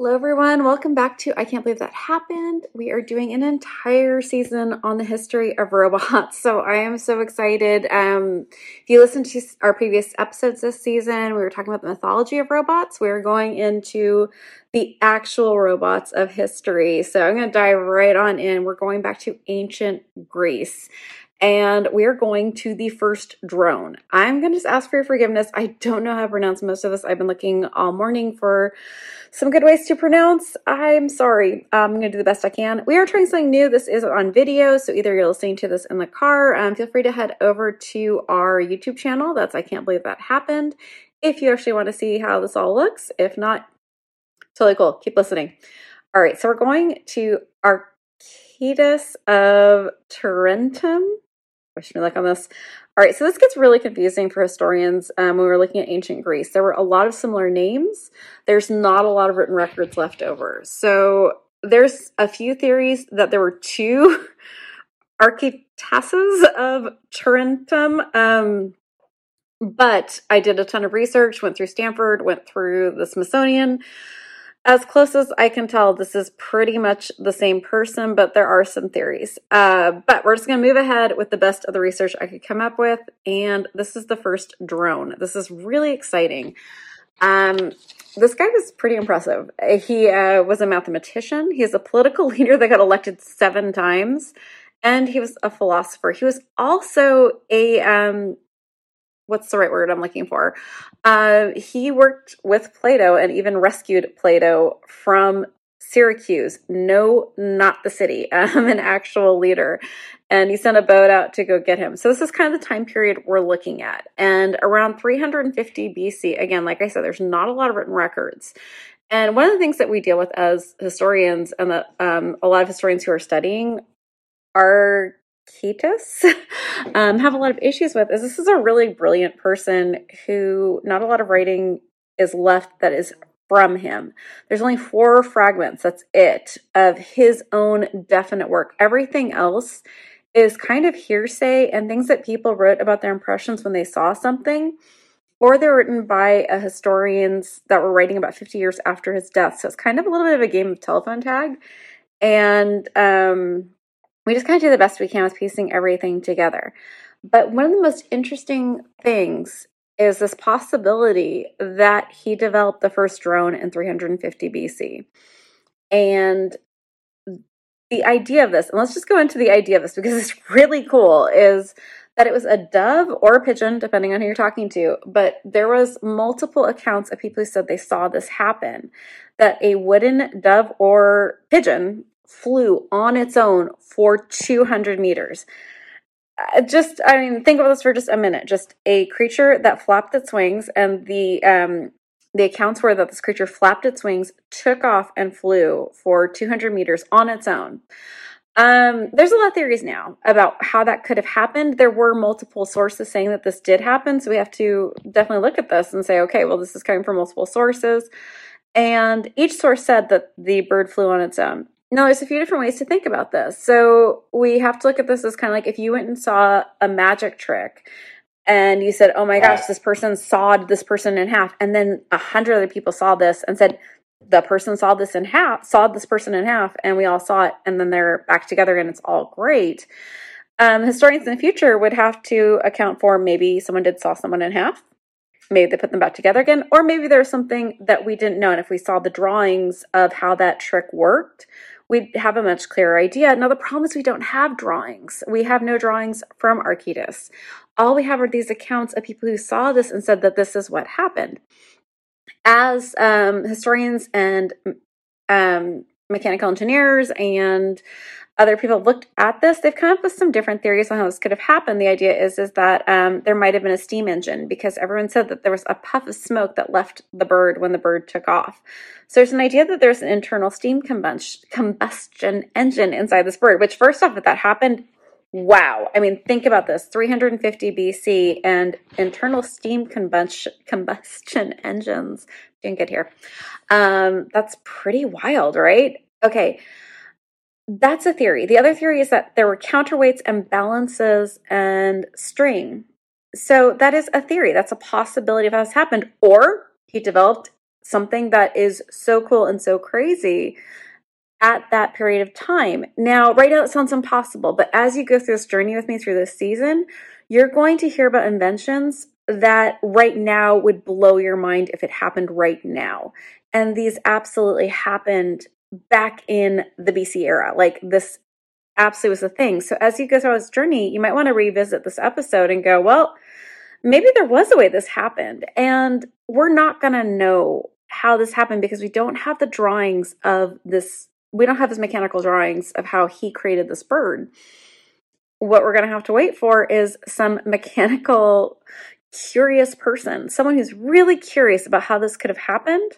Hello, everyone. Welcome back to I Can't Believe That Happened. We are doing an entire season on the history of robots. So I am so excited. Um, if you listen to our previous episodes this season, we were talking about the mythology of robots. We're going into the actual robots of history. So I'm going to dive right on in. We're going back to ancient Greece and we're going to the first drone. I'm going to just ask for your forgiveness. I don't know how to pronounce most of this. I've been looking all morning for some good ways to pronounce. I'm sorry. I'm going to do the best I can. We are trying something new. This is on video, so either you're listening to this in the car, um, feel free to head over to our YouTube channel. That's I Can't Believe That Happened. If you actually want to see how this all looks. If not, totally cool. Keep listening. All right, so we're going to Archytas of Tarentum. Wish me luck on this. All right, so this gets really confusing for historians um, when we're looking at ancient Greece. There were a lot of similar names. There's not a lot of written records left over. So there's a few theories that there were two Archytasses of Tarentum. Um, but I did a ton of research, went through Stanford, went through the Smithsonian, as close as I can tell, this is pretty much the same person, but there are some theories. Uh, but we're just going to move ahead with the best of the research I could come up with. And this is the first drone. This is really exciting. Um, this guy was pretty impressive. He uh, was a mathematician, he's a political leader that got elected seven times, and he was a philosopher. He was also a um, what's the right word I'm looking for? Uh, he worked with Plato and even rescued Plato from Syracuse. No, not the city. Um, an actual leader. And he sent a boat out to go get him. So this is kind of the time period we're looking at. And around 350 BC, again, like I said, there's not a lot of written records. And one of the things that we deal with as historians and um, a lot of historians who are studying are Ketis um, have a lot of issues with is this is a really brilliant person who not a lot of writing is left that is from him. There's only four fragments, that's it, of his own definite work. Everything else is kind of hearsay and things that people wrote about their impressions when they saw something, or they're written by a historians that were writing about 50 years after his death. So it's kind of a little bit of a game of telephone tag. And um, we just kind of do the best we can with piecing everything together. But one of the most interesting things is this possibility that he developed the first drone in 350 BC. And the idea of this, and let's just go into the idea of this because it's really cool, is that it was a dove or a pigeon, depending on who you're talking to. But there was multiple accounts of people who said they saw this happen. That a wooden dove or pigeon flew on its own for 200 meters. Uh, just, I mean, think about this for just a minute. Just a creature that flapped its wings, and the um, the accounts were that this creature flapped its wings, took off, and flew for 200 meters on its own. Um, there's a lot of theories now about how that could have happened. There were multiple sources saying that this did happen, so we have to definitely look at this and say, okay, well, this is coming from multiple sources. And each source said that the bird flew on its own. No, there's a few different ways to think about this. So we have to look at this as kind of like if you went and saw a magic trick and you said, oh my gosh, this person sawed this person in half. And then a hundred other people saw this and said, the person saw this in half, sawed this person in half, and we all saw it, and then they're back together and it's all great. Um, historians in the future would have to account for maybe someone did saw someone in half, maybe they put them back together again, or maybe there's something that we didn't know. And if we saw the drawings of how that trick worked, we'd have a much clearer idea. Now, the problem is we don't have drawings. We have no drawings from Archytas. All we have are these accounts of people who saw this and said that this is what happened. As um, historians and um, mechanical engineers and other people have looked at this, they've come up with some different theories on how this could have happened. The idea is is that um, there might have been a steam engine because everyone said that there was a puff of smoke that left the bird when the bird took off. So there's an idea that there's an internal steam combustion engine inside this bird. Which, first off, if that happened, wow! I mean, think about this: 350 BC and internal steam combustion combustion engines. Didn't get here. Um, that's pretty wild, right? Okay that's a theory. The other theory is that there were counterweights and balances and string. So that is a theory. That's a possibility of how this happened. Or he developed something that is so cool and so crazy at that period of time. Now, right now it sounds impossible, but as you go through this journey with me through this season, you're going to hear about inventions that right now would blow your mind if it happened right now. And these absolutely happened back in the BC era. Like this absolutely was a thing. So as you go through this journey, you might want to revisit this episode and go, well, maybe there was a way this happened. And we're not going to know how this happened because we don't have the drawings of this. We don't have his mechanical drawings of how he created this bird. What we're going to have to wait for is some mechanical, curious person, someone who's really curious about how this could have happened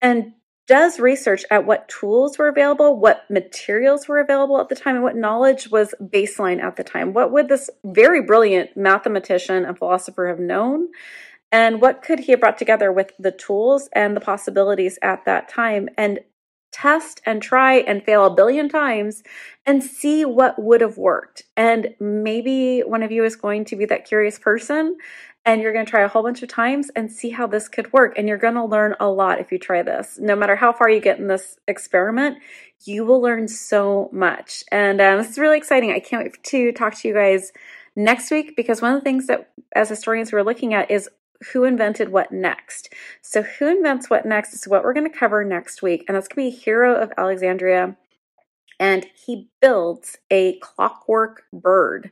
and does research at what tools were available, what materials were available at the time, and what knowledge was baseline at the time. What would this very brilliant mathematician and philosopher have known? And what could he have brought together with the tools and the possibilities at that time? And test and try and fail a billion times and see what would have worked. And maybe one of you is going to be that curious person and you're going to try a whole bunch of times and see how this could work. And you're going to learn a lot if you try this. No matter how far you get in this experiment, you will learn so much. And um, this is really exciting. I can't wait to talk to you guys next week because one of the things that as historians we're looking at is who invented what next. So, who invents what next is what we're going to cover next week. And that's going to be Hero of Alexandria. And he builds a clockwork bird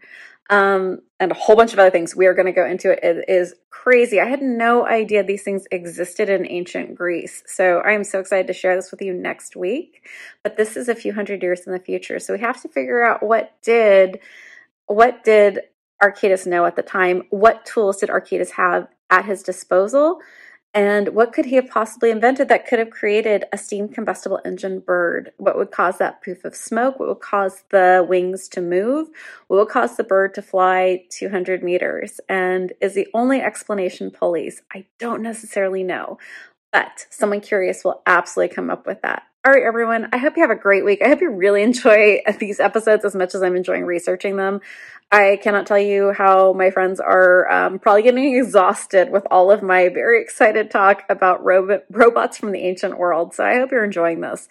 um, and a whole bunch of other things. We are going to go into it. It is crazy. I had no idea these things existed in ancient Greece. So I am so excited to share this with you next week. But this is a few hundred years in the future. So we have to figure out what did what did Archytas know at the time? What tools did Archytas have at his disposal? And what could he have possibly invented that could have created a steam combustible engine bird? What would cause that poof of smoke? What would cause the wings to move? What would cause the bird to fly 200 meters? And is the only explanation pulleys? I don't necessarily know, but someone curious will absolutely come up with that. All right, everyone. I hope you have a great week. I hope you really enjoy these episodes as much as I'm enjoying researching them. I cannot tell you how my friends are um, probably getting exhausted with all of my very excited talk about ro- robots from the ancient world. So I hope you're enjoying this.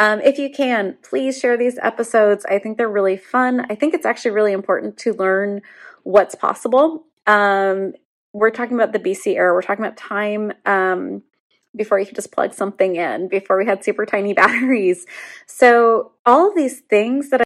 Um, if you can, please share these episodes. I think they're really fun. I think it's actually really important to learn what's possible. Um, we're talking about the BC era. We're talking about time um, before you could just plug something in, before we had super tiny batteries. So all of these things that